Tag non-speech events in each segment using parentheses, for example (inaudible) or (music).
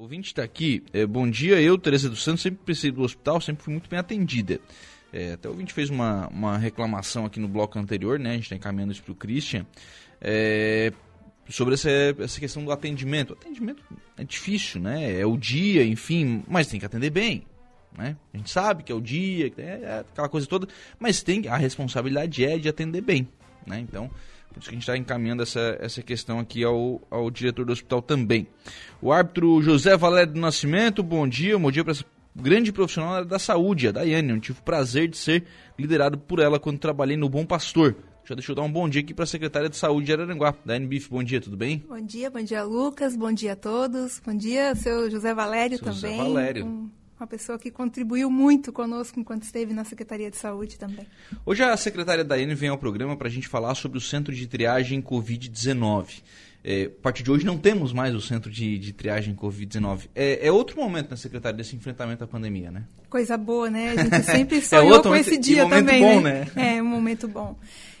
Ouvinte está aqui. É, bom dia, eu, Tereza dos Santos, sempre precisei do hospital, sempre fui muito bem atendida. É, até o ouvinte fez uma, uma reclamação aqui no bloco anterior, né? A gente está encaminhando isso para o Christian. É, sobre essa, essa questão do atendimento. O atendimento é difícil, né? É o dia, enfim, mas tem que atender bem. Né? A gente sabe que é o dia, é, é aquela coisa toda, mas tem a responsabilidade é de atender bem. Né? Então, por isso que a gente está encaminhando essa, essa questão aqui ao, ao diretor do hospital também. O árbitro José Valério do Nascimento, bom dia, bom dia para essa grande profissional da saúde, a Daiane. Eu tive o prazer de ser liderado por ela quando trabalhei no Bom Pastor. Já deixa eu dar um bom dia aqui para a secretária de saúde de Araranguá, Daiane Bife. Bom dia, tudo bem? Bom dia, bom dia, Lucas. Bom dia a todos. Bom dia, seu José Valério seu também. José Valério. Um uma pessoa que contribuiu muito conosco enquanto esteve na Secretaria de Saúde também. Hoje a secretária Daiane vem ao programa para a gente falar sobre o centro de triagem Covid-19. É, a partir de hoje não temos mais o centro de, de triagem Covid-19. É, é, outro momento, né, secretária, desse enfrentamento à pandemia, né? Coisa boa, né? A gente sempre (laughs) sonhou é com esse dia momento também. Bom, né? né? É, um momento bom.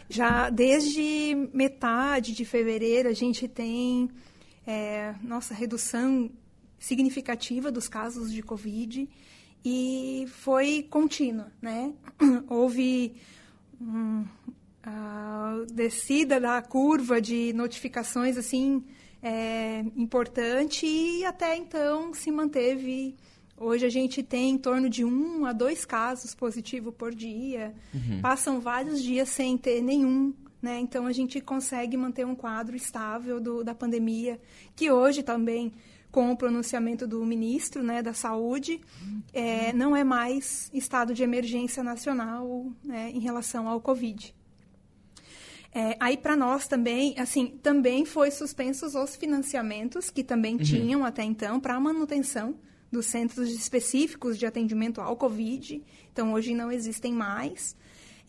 Já desde metade de fevereiro a gente tem é, nossa redução significativa dos casos de Covid e foi contínua, né? (clears throat) Houve um, a descida da curva de notificações, assim, é, importante e até então se manteve. Hoje a gente tem em torno de um a dois casos positivos por dia. Uhum. Passam vários dias sem ter nenhum né? Então a gente consegue manter um quadro estável do, da pandemia, que hoje também com o pronunciamento do ministro né, da Saúde, é, não é mais estado de emergência nacional né, em relação ao Covid. É, aí para nós também, assim, também foi suspensos os financiamentos que também uhum. tinham até então para a manutenção dos centros específicos de atendimento ao Covid. Então hoje não existem mais.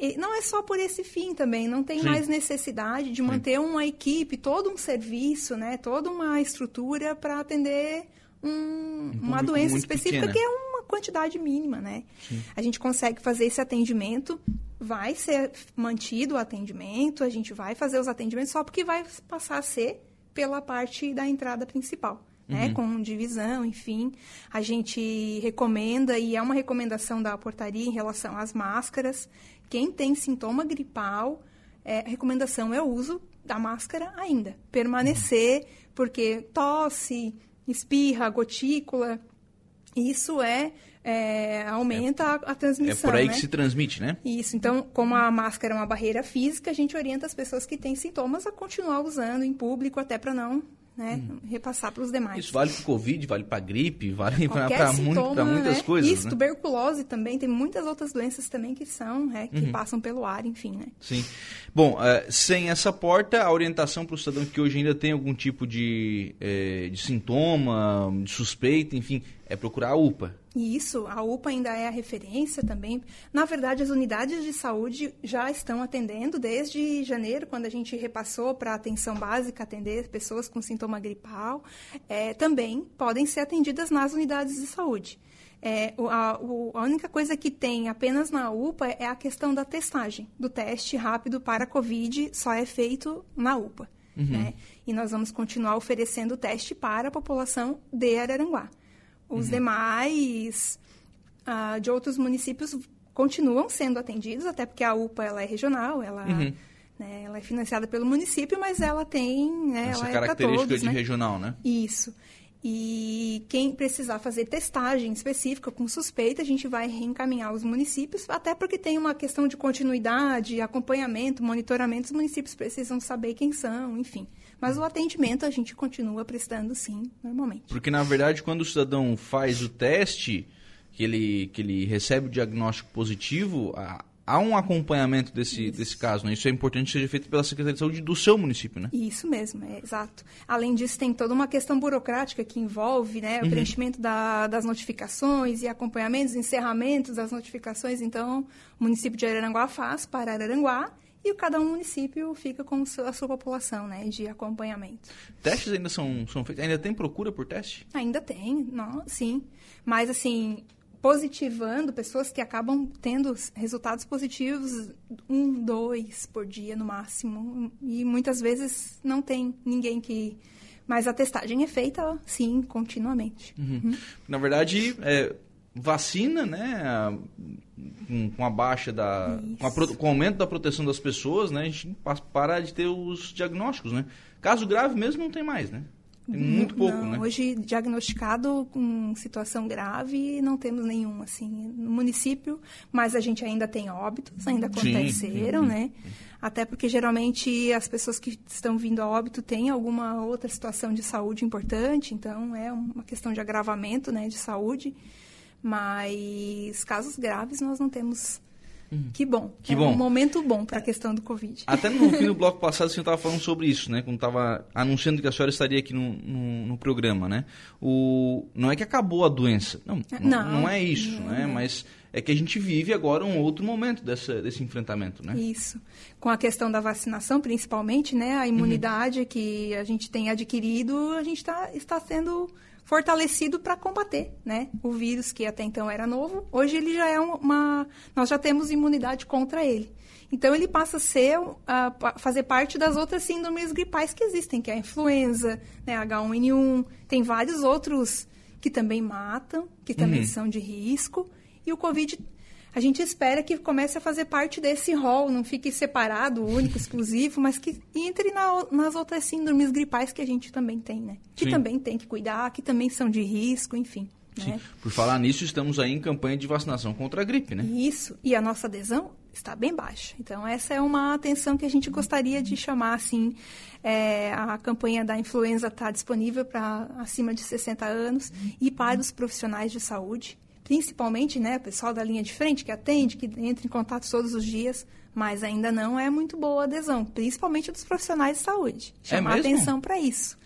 E não é só por esse fim também, não tem Sim. mais necessidade de manter Sim. uma equipe, todo um serviço, né, toda uma estrutura para atender um, um uma doença específica pequena. que é uma quantidade mínima, né? Sim. A gente consegue fazer esse atendimento, vai ser mantido o atendimento, a gente vai fazer os atendimentos só porque vai passar a ser pela parte da entrada principal. Né, uhum. com divisão, enfim. A gente recomenda, e é uma recomendação da portaria em relação às máscaras, quem tem sintoma gripal, é, a recomendação é o uso da máscara ainda. Permanecer, porque tosse, espirra, gotícula, isso é, é aumenta é, a, a, transmissão. É por aí né? que se transmite, né? Isso. Então, como a máscara é uma barreira física, a gente orienta as pessoas que têm sintomas a continuar usando em público, até para não né, hum. repassar para os demais. Isso vale para o Covid, vale para gripe, vale para muito, muitas né? coisas. Isso, né? tuberculose também, tem muitas outras doenças também que são, né, que uhum. passam pelo ar, enfim, né? Sim. Bom, uh, sem essa porta, a orientação para o cidadão que hoje ainda tem algum tipo de, eh, de sintoma, de suspeita, enfim, é procurar a UPA. Isso, a UPA ainda é a referência também. Na verdade, as unidades de saúde já estão atendendo desde janeiro, quando a gente repassou para a atenção básica atender pessoas com sintoma gripal. É, também podem ser atendidas nas unidades de saúde. É, a, a, única coisa que tem apenas na UPA é a questão da testagem, do teste rápido para Covid, só é feito na UPA. Uhum. Né? E nós vamos continuar oferecendo o teste para a população de Araranguá. Os uhum. demais uh, de outros municípios continuam sendo atendidos, até porque a UPA ela é regional, ela, uhum. né, ela é financiada pelo município, mas ela tem... Né, Essa ela é característica todos, de né? regional, né? Isso. E quem precisar fazer testagem específica com suspeita, a gente vai reencaminhar os municípios, até porque tem uma questão de continuidade, acompanhamento, monitoramento, os municípios precisam saber quem são, enfim. Mas o atendimento a gente continua prestando sim, normalmente. Porque na verdade, quando o cidadão faz o teste, que ele, que ele recebe o diagnóstico positivo, a, há um acompanhamento desse, desse caso, né? Isso é importante que seja feito pela Secretaria de Saúde do seu município, né? Isso mesmo, é exato. Além disso, tem toda uma questão burocrática que envolve né, o uhum. preenchimento da, das notificações e acompanhamentos, encerramentos das notificações. Então, o município de Araranguá faz para Araranguá e cada um município fica com a sua população né, de acompanhamento. Testes ainda são, são feitos? Ainda tem procura por teste? Ainda tem, não, sim. Mas, assim, positivando pessoas que acabam tendo resultados positivos um, dois por dia no máximo. E muitas vezes não tem ninguém que Mas a testagem é feita, sim, continuamente. Uhum. Uhum. Na verdade, é, vacina, né? Com, com a baixa da. Com, a, com, o aumento da proteção das pessoas, né? A gente para de ter os diagnósticos, né? Caso grave mesmo não tem mais, né? Tem muito pouco, não, né? Hoje, diagnosticado com situação grave, não temos nenhum, assim, no município, mas a gente ainda tem óbitos, ainda aconteceram, sim, sim, né? Até porque, geralmente, as pessoas que estão vindo a óbito têm alguma outra situação de saúde importante, então é uma questão de agravamento, né, de saúde. Mas casos graves nós não temos Uhum. Que bom. Que é bom. um momento bom para a questão do Covid. Até no fim do (laughs) bloco passado, a senhora estava falando sobre isso, né? Quando estava anunciando que a senhora estaria aqui no, no, no, programa, né? O, não é que acabou a doença. Não, não, não é isso, não, né? Não. Mas é que a gente vive agora um outro momento dessa, desse enfrentamento, né? Isso. Com a questão da vacinação, principalmente, né? A imunidade uhum. que a gente tem adquirido, a gente tá, está sendo fortalecido para combater, né? O vírus que até então era novo, hoje ele já é uma, nós já temos imunidade contra ele. Então ele passa a ser, a fazer parte das outras síndromes gripais que existem, que é a influenza, né, H1N1, tem vários outros que também matam, que também uhum. são de risco, e o Covid a gente espera que comece a fazer parte desse rol, não fique separado, único, (laughs) exclusivo, mas que entre na, nas outras síndromes gripais que a gente também tem, né? Que Sim. também tem que cuidar, que também são de risco, enfim. Né? Por falar nisso, estamos aí em campanha de vacinação contra a gripe, né? Isso, e a nossa adesão está bem baixa. Então, essa é uma atenção que a gente gostaria de chamar, assim, é, a campanha da influenza está disponível para acima de 60 anos e para os profissionais de saúde principalmente, né, o pessoal da linha de frente que atende, que entra em contato todos os dias, mas ainda não é muito boa a adesão, principalmente dos profissionais de saúde. É Chamar é atenção para isso.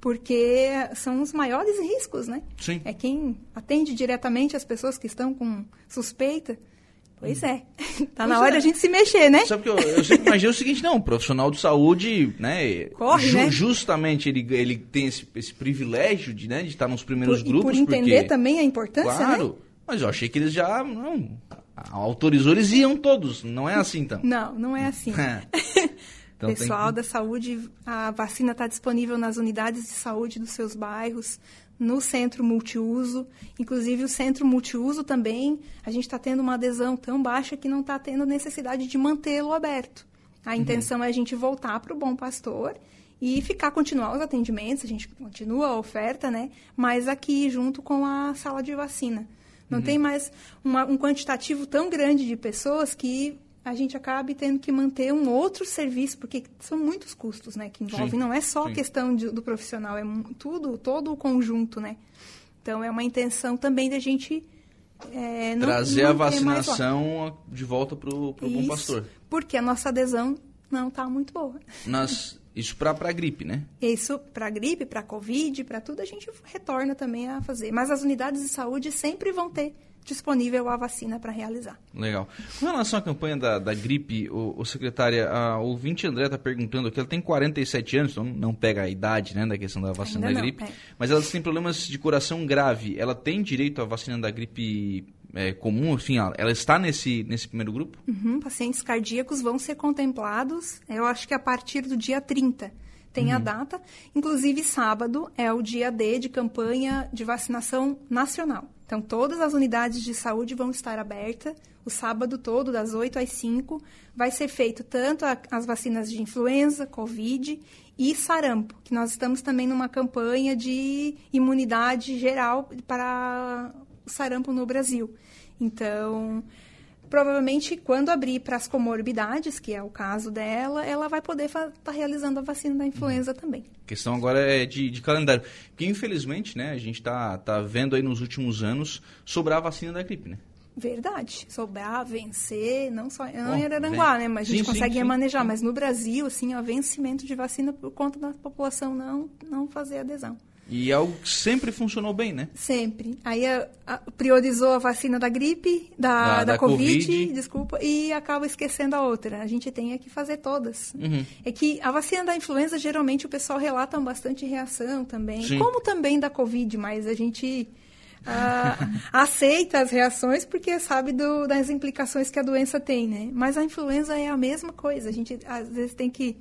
Porque são os maiores riscos, né? Sim. É quem atende diretamente as pessoas que estão com suspeita. Pois é. (laughs) Tá na hora é. da gente se mexer, né? Sabe que eu, eu sempre imagino o seguinte, não, um profissional de saúde, né? Corre, ju, né? Justamente ele, ele tem esse, esse privilégio de, né, de estar nos primeiros por, grupos. E por entender porque, também a importância, claro, né? Mas eu achei que eles já não autorizou, eles iam todos. Não é assim, então? Não, não é assim. (laughs) então, Pessoal que... da saúde, a vacina está disponível nas unidades de saúde dos seus bairros, no centro multiuso. Inclusive, o centro multiuso também, a gente está tendo uma adesão tão baixa que não está tendo necessidade de mantê-lo aberto. A uhum. intenção é a gente voltar para o Bom Pastor e ficar, continuar os atendimentos, a gente continua a oferta, né? Mas aqui junto com a sala de vacina. Não uhum. tem mais uma, um quantitativo tão grande de pessoas que a gente acabe tendo que manter um outro serviço, porque são muitos custos, né, que envolvem. Sim, não é só sim. a questão de, do profissional, é tudo, todo o conjunto, né? Então, é uma intenção também da gente é, não, Trazer não a vacinação de volta para o Bom Pastor. Porque a nossa adesão não está muito boa. Nas, (laughs) isso para a gripe, né? Isso para gripe, para Covid, para tudo a gente retorna também a fazer. Mas as unidades de saúde sempre vão ter disponível a vacina para realizar. Legal. Com relação à campanha da, da gripe, o, o secretária, a ouvinte André está perguntando aqui, ela tem 47 anos, então não pega a idade né, da questão da vacina Ainda da gripe, não, é. mas ela tem problemas de coração grave. Ela tem direito à vacina da gripe é, comum, enfim, ela está nesse, nesse primeiro grupo? Uhum, pacientes cardíacos vão ser contemplados, eu acho que a partir do dia 30 tem uhum. a data. Inclusive, sábado é o dia D de campanha de vacinação nacional. Então, todas as unidades de saúde vão estar abertas o sábado todo, das 8 às 5. Vai ser feito tanto a, as vacinas de influenza, Covid e sarampo, que nós estamos também numa campanha de imunidade geral para o sarampo no Brasil. Então, provavelmente, quando abrir para as comorbidades, que é o caso dela, ela vai poder estar tá realizando a vacina da influenza uhum. também. A questão agora é de, de, calendário. Porque, infelizmente, né, a gente está tá vendo aí nos últimos anos sobrar a vacina da gripe, né? Verdade. Sobrar, vencer, não só não em Araranguá, né? Mas a gente consegue sim, manejar. Sim. Mas no Brasil, assim, o vencimento de vacina por conta da população não, não fazer adesão. E é algo que sempre funcionou bem, né? Sempre. Aí a, a, priorizou a vacina da gripe, da, da, da, da COVID, COVID, desculpa, e acaba esquecendo a outra. A gente tem que fazer todas. Uhum. É que a vacina da influenza, geralmente, o pessoal relata bastante reação também. Sim. Como também da COVID, mas a gente ah, (laughs) aceita as reações porque sabe do, das implicações que a doença tem, né? Mas a influenza é a mesma coisa. A gente, às vezes, tem que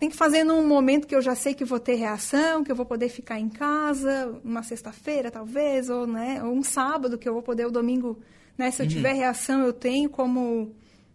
tem que fazer num momento que eu já sei que vou ter reação, que eu vou poder ficar em casa, uma sexta-feira talvez, ou, né, ou um sábado que eu vou poder o domingo, né, se eu uhum. tiver reação eu tenho como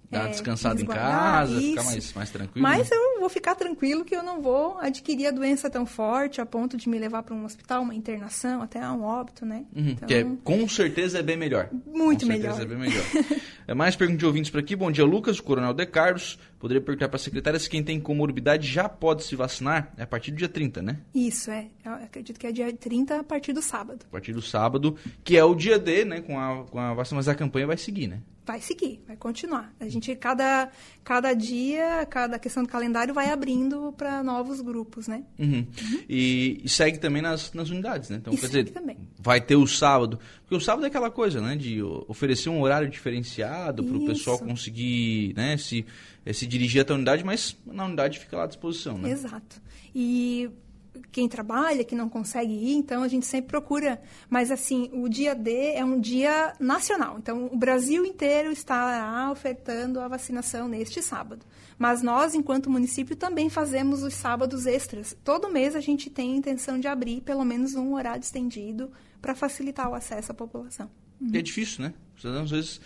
Dar é, descansada em casa, isso. ficar mais, mais tranquilo. Mas eu vou ficar tranquilo que eu não vou adquirir a doença tão forte a ponto de me levar para um hospital, uma internação, até um óbito, né? Uhum, então, que é, com certeza é bem melhor. Muito com melhor. é bem melhor. (laughs) é mais perguntas de ouvintes por aqui. Bom dia, Lucas, o Coronel De Carlos. Poderia perguntar para a secretária se quem tem comorbidade já pode se vacinar? É a partir do dia 30, né? Isso, é. Eu acredito que é dia 30 a partir do sábado. A partir do sábado, que é o dia D, né? Com a, com a vacina, mas a campanha vai seguir, né? vai seguir, vai continuar. A gente, cada, cada dia, cada questão do calendário vai abrindo para novos grupos, né? Uhum. Uhum. E, e, segue também nas, nas unidades, né? Então, e quer dizer, também. vai ter o sábado. Porque o sábado é aquela coisa, né? De oferecer um horário diferenciado para o pessoal conseguir né, se, eh, se dirigir até a unidade, mas na unidade fica lá à disposição, né? Exato. E quem trabalha, que não consegue ir, então a gente sempre procura. Mas assim, o dia D é um dia nacional. Então o Brasil inteiro está ofertando a vacinação neste sábado. Mas nós, enquanto município, também fazemos os sábados extras. Todo mês a gente tem a intenção de abrir pelo menos um horário estendido para facilitar o acesso à população. Uhum. É difícil, né? Às vezes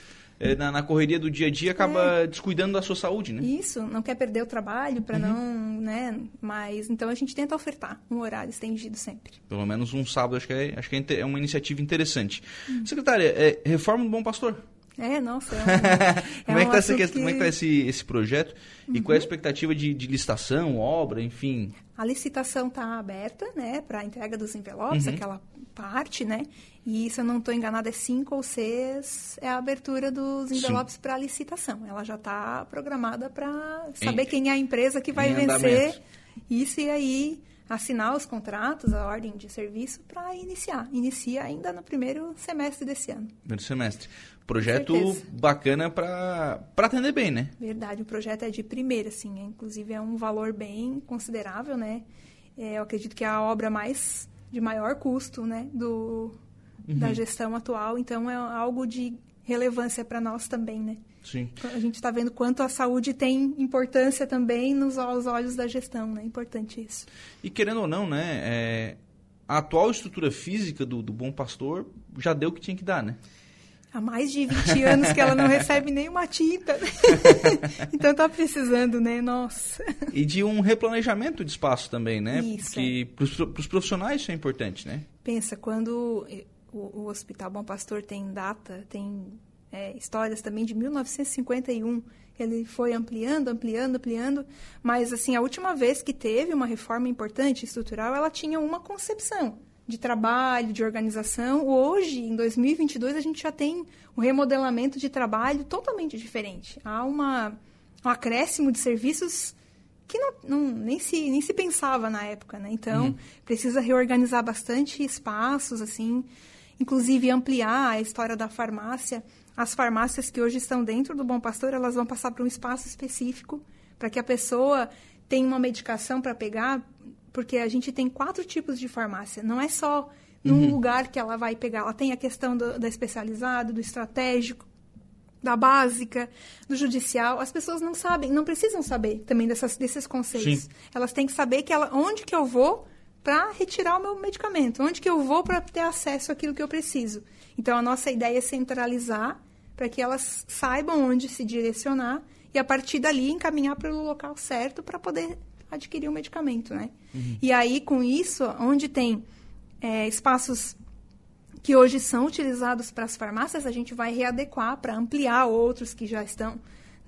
na, na, correria do dia a dia acaba é. descuidando da sua saúde, né? Isso, não quer perder o trabalho para uhum. não, né? Mas então a gente tenta ofertar um horário estendido sempre. Pelo menos um sábado, acho que é, acho que é, é uma iniciativa interessante. Uhum. Secretária, é, reforma do Bom Pastor? É, nossa. É, um, (laughs) como, é que tá essa que... como é que tá esse, esse projeto? Uhum. E qual é a expectativa de, de licitação, obra, enfim? A licitação está aberta, né, para a entrega dos envelopes, uhum. aquela parte, né? E se eu não estou enganada, é 5 ou 6 é a abertura dos envelopes para licitação. Ela já está programada para saber em, quem é a empresa que vai vencer isso e aí assinar os contratos, a ordem de serviço para iniciar. Inicia ainda no primeiro semestre desse ano. Primeiro semestre. Projeto bacana para atender bem, né? Verdade, o projeto é de primeira, assim, é, inclusive é um valor bem considerável, né? É, eu acredito que é a obra mais de maior custo, né, do, uhum. da gestão atual, então é algo de relevância para nós também, né? Sim. A gente está vendo quanto a saúde tem importância também nos olhos da gestão, né? Importante isso. E querendo ou não, né? É, a atual estrutura física do, do Bom Pastor já deu o que tinha que dar, né? Há mais de 20 (laughs) anos que ela não recebe nenhuma tinta. (laughs) Então tá precisando, né? Nossa. E de um replanejamento de espaço também, né? Isso. Que é. para os profissionais isso é importante, né? Pensa, quando o, o Hospital Bom Pastor tem data, tem é, histórias também de 1951. Ele foi ampliando, ampliando, ampliando, mas assim a última vez que teve uma reforma importante estrutural, ela tinha uma concepção de trabalho, de organização. Hoje, em 2022, a gente já tem um remodelamento de trabalho totalmente diferente. Há uma, um acréscimo de serviços que não, não, nem, se, nem se pensava na época, né? Então, uhum. precisa reorganizar bastante espaços, assim, inclusive ampliar a história da farmácia. As farmácias que hoje estão dentro do Bom Pastor, elas vão passar para um espaço específico para que a pessoa tenha uma medicação para pegar porque a gente tem quatro tipos de farmácia. Não é só num uhum. lugar que ela vai pegar. Ela tem a questão do, da especializada, do estratégico, da básica, do judicial. As pessoas não sabem, não precisam saber também dessas, desses conceitos. Sim. Elas têm que saber que ela, onde que eu vou para retirar o meu medicamento, onde que eu vou para ter acesso àquilo que eu preciso. Então, a nossa ideia é centralizar para que elas saibam onde se direcionar e, a partir dali, encaminhar para o local certo para poder adquirir o medicamento, né? Uhum. E aí, com isso, onde tem é, espaços que hoje são utilizados para as farmácias, a gente vai readequar para ampliar outros que já estão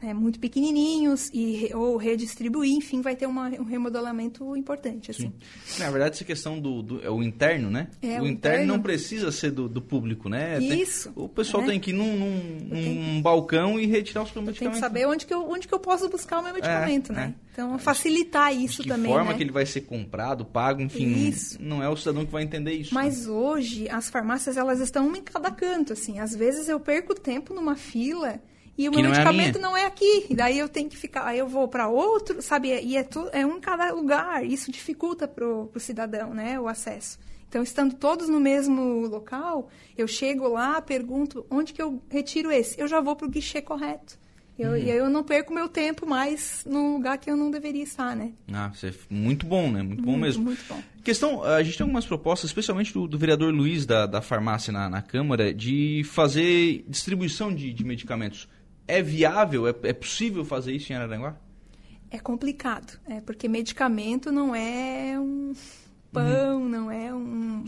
né, muito pequenininhos e ou redistribuir, enfim, vai ter uma, um remodelamento importante. Assim. Na verdade, essa questão do, do é o interno, né? É, o, o interno, interno, não precisa ser do, do público, né? Isso. Tem, o pessoal é. tem que ir num, num, num balcão e retirar os medicamentos. Tem que saber onde que, eu, onde que eu posso buscar o meu medicamento, é, né? É. Então, facilitar isso de que também, forma né? que ele vai ser comprado, pago, enfim, isso. não é o cidadão que vai entender isso. Mas né? hoje, as farmácias, elas estão uma em cada canto, assim. Às vezes eu perco tempo numa fila e o que meu não medicamento é não é aqui. Daí eu tenho que ficar, aí eu vou para outro, sabe? E é, tu, é um em cada lugar. Isso dificulta pro, pro cidadão, né? O acesso. Então, estando todos no mesmo local, eu chego lá, pergunto onde que eu retiro esse. Eu já vou para o guichê correto. Eu, uhum. E aí eu não perco meu tempo mais num lugar que eu não deveria estar, né? Ah, isso é muito bom, né? Muito bom muito, mesmo. Muito bom. Questão, a gente tem algumas propostas, especialmente do, do vereador Luiz da, da farmácia na, na Câmara, de fazer distribuição de, de medicamentos. É viável, é, é possível fazer isso em Araranguá? É complicado, é, porque medicamento não é um pão, uhum. não é um,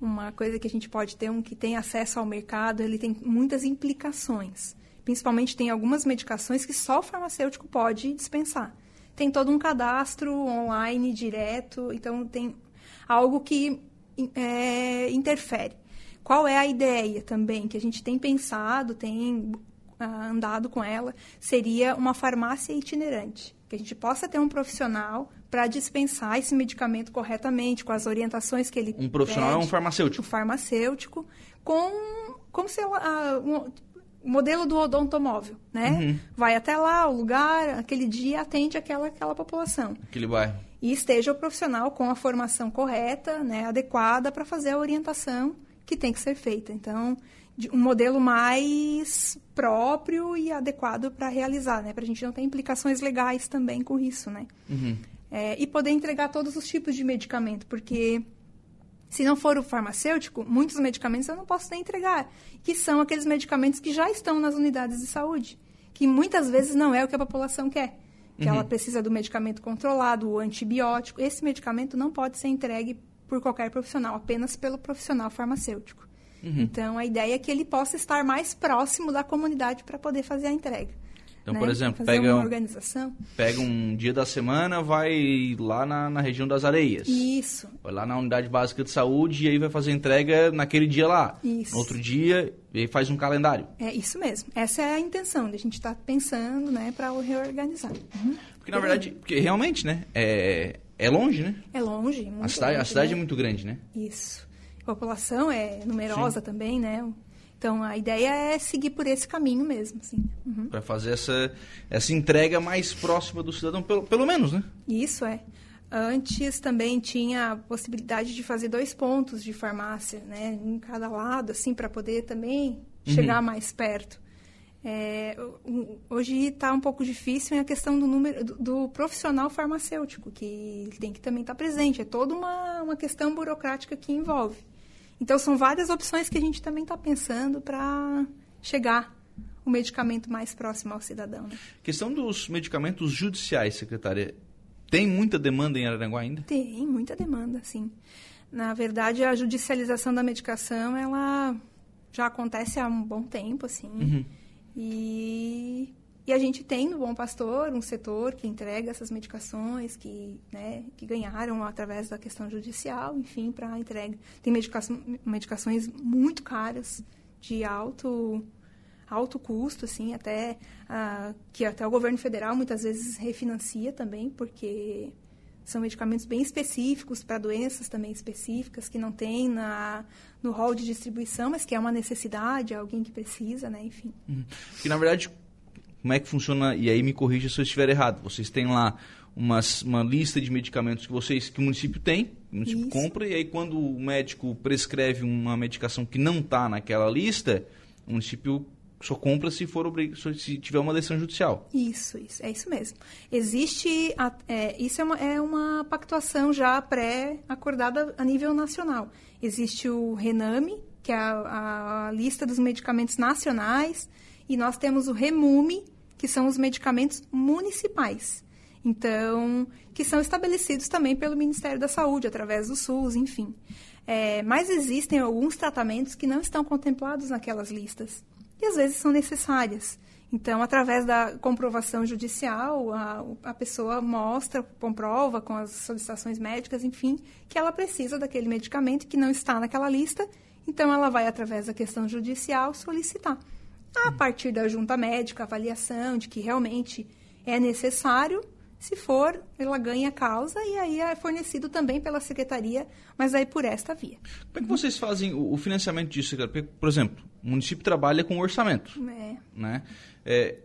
uma coisa que a gente pode ter, um que tem acesso ao mercado, ele tem muitas implicações. Principalmente tem algumas medicações que só o farmacêutico pode dispensar. Tem todo um cadastro online direto, então tem algo que é, interfere. Qual é a ideia também que a gente tem pensado, tem andado com ela, seria uma farmácia itinerante, que a gente possa ter um profissional para dispensar esse medicamento corretamente, com as orientações que ele Um profissional pede, é um farmacêutico? Um farmacêutico, com como se ela, um, modelo do odontomóvel, né? Uhum. Vai até lá, o lugar, aquele dia atende aquela, aquela população. Aquele bairro. E esteja o profissional com a formação correta, né, adequada para fazer a orientação que tem que ser feita. Então, um modelo mais próprio e adequado para realizar, né? Para a gente não ter implicações legais também com isso, né? Uhum. É, e poder entregar todos os tipos de medicamento, porque se não for o farmacêutico, muitos medicamentos eu não posso nem entregar, que são aqueles medicamentos que já estão nas unidades de saúde, que muitas vezes não é o que a população quer. Que uhum. ela precisa do medicamento controlado, o antibiótico. Esse medicamento não pode ser entregue por qualquer profissional, apenas pelo profissional farmacêutico. Uhum. Então, a ideia é que ele possa estar mais próximo da comunidade para poder fazer a entrega. Então, né? por exemplo, pega uma um, organização. pega um dia da semana, vai lá na, na, região das areias. Isso. Vai lá na unidade básica de saúde e aí vai fazer entrega naquele dia lá. Isso. No outro dia, e faz um calendário. É isso mesmo. Essa é a intenção, a gente está pensando, né, para reorganizar. Uhum. Porque, na verdade, porque realmente, né, é, é longe, né? É longe, a cidade, longe, A cidade né? é muito grande, né? Isso. A população é numerosa Sim. também, né? Então a ideia é seguir por esse caminho mesmo, assim. Uhum. Para fazer essa, essa entrega mais próxima do cidadão, pelo, pelo menos, né? Isso é. Antes também tinha a possibilidade de fazer dois pontos de farmácia, né, em cada lado, assim, para poder também uhum. chegar mais perto. É, hoje está um pouco difícil a questão do número do, do, profissional farmacêutico, que tem que também estar tá presente. É toda uma, uma questão burocrática que envolve. Então, são várias opções que a gente também está pensando para chegar o medicamento mais próximo ao cidadão. Né? Questão dos medicamentos judiciais, secretária. Tem muita demanda em Araranguá ainda? Tem, muita demanda, sim. Na verdade, a judicialização da medicação, ela já acontece há um bom tempo, assim. Uhum. E e a gente tem no Bom Pastor um setor que entrega essas medicações que, né, que ganharam através da questão judicial, enfim, para entrega. Tem medicação, medicações muito caras, de alto, alto custo, assim, até que até o governo federal muitas vezes refinancia também, porque são medicamentos bem específicos para doenças também específicas que não tem na, no rol de distribuição, mas que é uma necessidade, alguém que precisa, né? Enfim. Uhum. Que na verdade como é que funciona, e aí me corrija se eu estiver errado. Vocês têm lá uma, uma lista de medicamentos que vocês que o município tem, o município Isso. compra, e aí quando o médico prescreve uma medicação que não está naquela lista, o município só compra se for se tiver uma decisão judicial. Isso, isso, é isso mesmo. Existe, a, é, isso é uma, é uma pactuação já pré-acordada a nível nacional. Existe o RENAME, que é a, a lista dos medicamentos nacionais, e nós temos o REMUME, que são os medicamentos municipais. Então, que são estabelecidos também pelo Ministério da Saúde, através do SUS, enfim. É, mas existem alguns tratamentos que não estão contemplados naquelas listas e às vezes são necessárias. Então, através da comprovação judicial, a, a pessoa mostra, comprova com as solicitações médicas, enfim, que ela precisa daquele medicamento que não está naquela lista. Então, ela vai, através da questão judicial, solicitar. A partir da junta médica, avaliação de que realmente é necessário, se for, ela ganha a causa e aí é fornecido também pela secretaria, mas aí por esta via. Como é que vocês fazem o financiamento disso? Por exemplo, o município trabalha com orçamento. É. Né? É,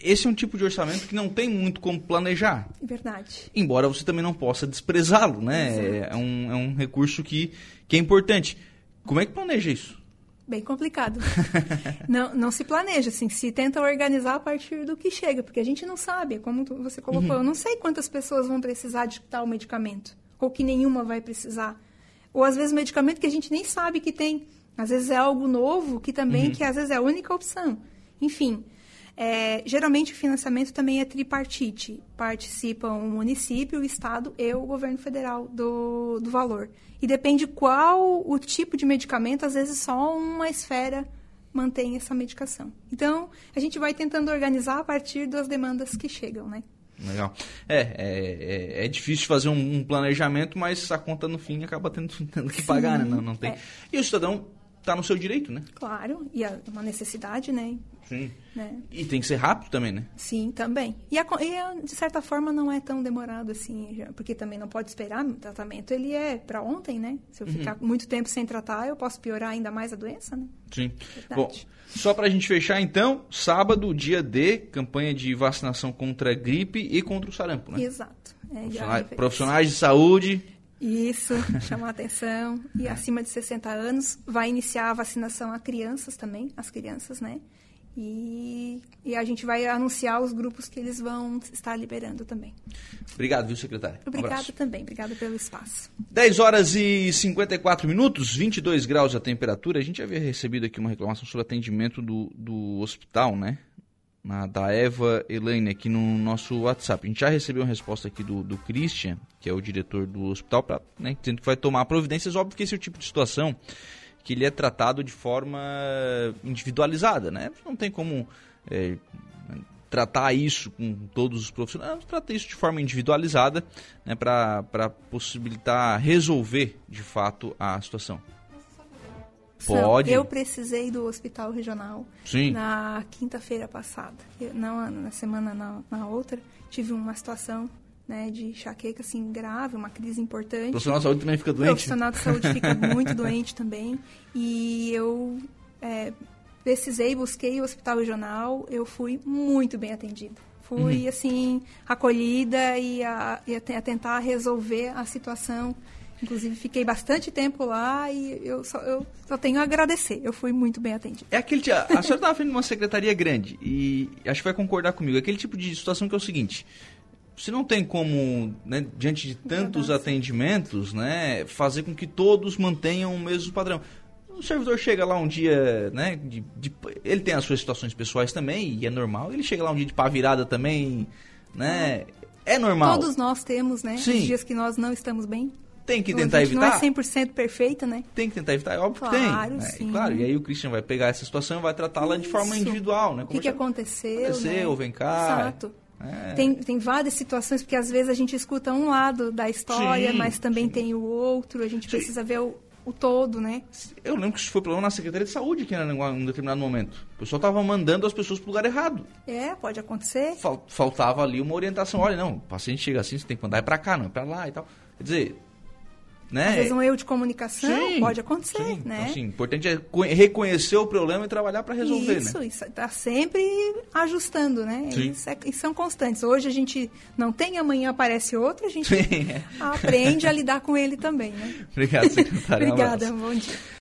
esse é um tipo de orçamento que não tem muito como planejar. Verdade. Embora você também não possa desprezá-lo, né? É um, é um recurso que, que é importante. Como é que planeja isso? Bem complicado. (laughs) não, não se planeja, assim, se tenta organizar a partir do que chega, porque a gente não sabe, como você colocou, uhum. eu não sei quantas pessoas vão precisar de tal medicamento, ou que nenhuma vai precisar. Ou às vezes medicamento que a gente nem sabe que tem. Às vezes é algo novo que também, uhum. que às vezes é a única opção. Enfim, é, geralmente o financiamento também é tripartite. Participam o município, o estado e o governo federal do, do valor. E depende qual o tipo de medicamento, às vezes só uma esfera mantém essa medicação. Então, a gente vai tentando organizar a partir das demandas que chegam, né? Legal. É, é, é, é difícil fazer um, um, planejamento, mas a conta no fim acaba tendo, (laughs) tendo que pagar, Sim, né? Não, não tem. É. E o cidadão está no seu direito, né? Claro, e é uma necessidade, né? Sim. Né? E tem que ser rápido também, né? Sim, também. E, a, e de certa forma não é tão demorado assim, já, porque também não pode esperar. O tratamento ele é para ontem, né? Se eu ficar uhum. muito tempo sem tratar, eu posso piorar ainda mais a doença, né? Sim. Verdade. Bom, só para a gente fechar então, sábado, dia D, campanha de vacinação contra a gripe e contra o sarampo, né? Exato. É, profissionais, profissionais de saúde isso, (laughs) chamar atenção. E acima de 60 anos, vai iniciar a vacinação a crianças também, as crianças, né? E, e, a gente vai anunciar os grupos que eles vão estar liberando também. Obrigado, viu, secretário? Obrigada um também, obrigada pelo espaço. 10 horas e 54 minutos, 22 graus a temperatura. A gente havia recebido aqui uma reclamação sobre atendimento do, do hospital, né? Na, da Eva Elaine aqui no nosso WhatsApp. A gente já recebeu uma resposta aqui do, do Christian, que é o diretor do hospital, pra, né, dizendo que vai tomar providências. Óbvio que esse é o tipo de situação que ele é tratado de forma individualizada, né? Não tem como é, tratar isso com todos os profissionais, trata isso de forma individualizada, né, para possibilitar resolver de fato a situação. Pode. Eu precisei do hospital regional Sim. na quinta-feira passada. Eu, não na semana, na, na outra, tive uma situação né, de enxaqueca assim grave, uma crise importante. O profissional de saúde também fica doente. O profissional de saúde fica (laughs) muito doente também. E eu é, precisei, busquei o hospital regional, eu fui muito bem atendida. Fui, uhum. assim, acolhida e a, e a tentar resolver a situação Inclusive, fiquei bastante tempo lá e eu só, eu só tenho a agradecer. Eu fui muito bem atendida. É aquele A senhora estava frente de uma secretaria grande e acho que vai concordar comigo. É aquele tipo de situação que é o seguinte: você não tem como, né, diante de tantos atendimentos, né, fazer com que todos mantenham o mesmo padrão. O servidor chega lá um dia, né, de, de, ele tem as suas situações pessoais também, e é normal. Ele chega lá um dia de pá virada também, né, é normal. Todos nós temos, né, Sim. os dias que nós não estamos bem. Tem que tentar evitar. Não é 100% perfeita, né? Tem que tentar evitar, é óbvio claro, que tem. Né? Sim. Claro, e aí o Christian vai pegar essa situação e vai tratá-la de forma individual, né? O que, que aconteceu? Aconteceu, né? vem cá. Exato. É. Tem, tem várias situações, porque às vezes a gente escuta um lado da história, sim, mas também sim. tem o outro, a gente sim. precisa ver o, o todo, né? Eu lembro que isso foi problema na Secretaria de Saúde aqui em um determinado momento. O pessoal estava mandando as pessoas para o lugar errado. É, pode acontecer. Faltava ali uma orientação. Olha, não, o paciente chega assim, você tem que mandar é para cá, não é para lá e tal. Quer dizer, né? Às vezes um erro de comunicação sim, pode acontecer, sim. né? Então, assim, importante é reconhecer o problema e trabalhar para resolver, isso, né? Isso, está sempre ajustando, né? Sim. Isso é, e são constantes. Hoje a gente não tem, amanhã aparece outro, a gente sim. aprende a lidar com ele também, né? (laughs) Obrigado, secretário. Obrigada, um bom dia.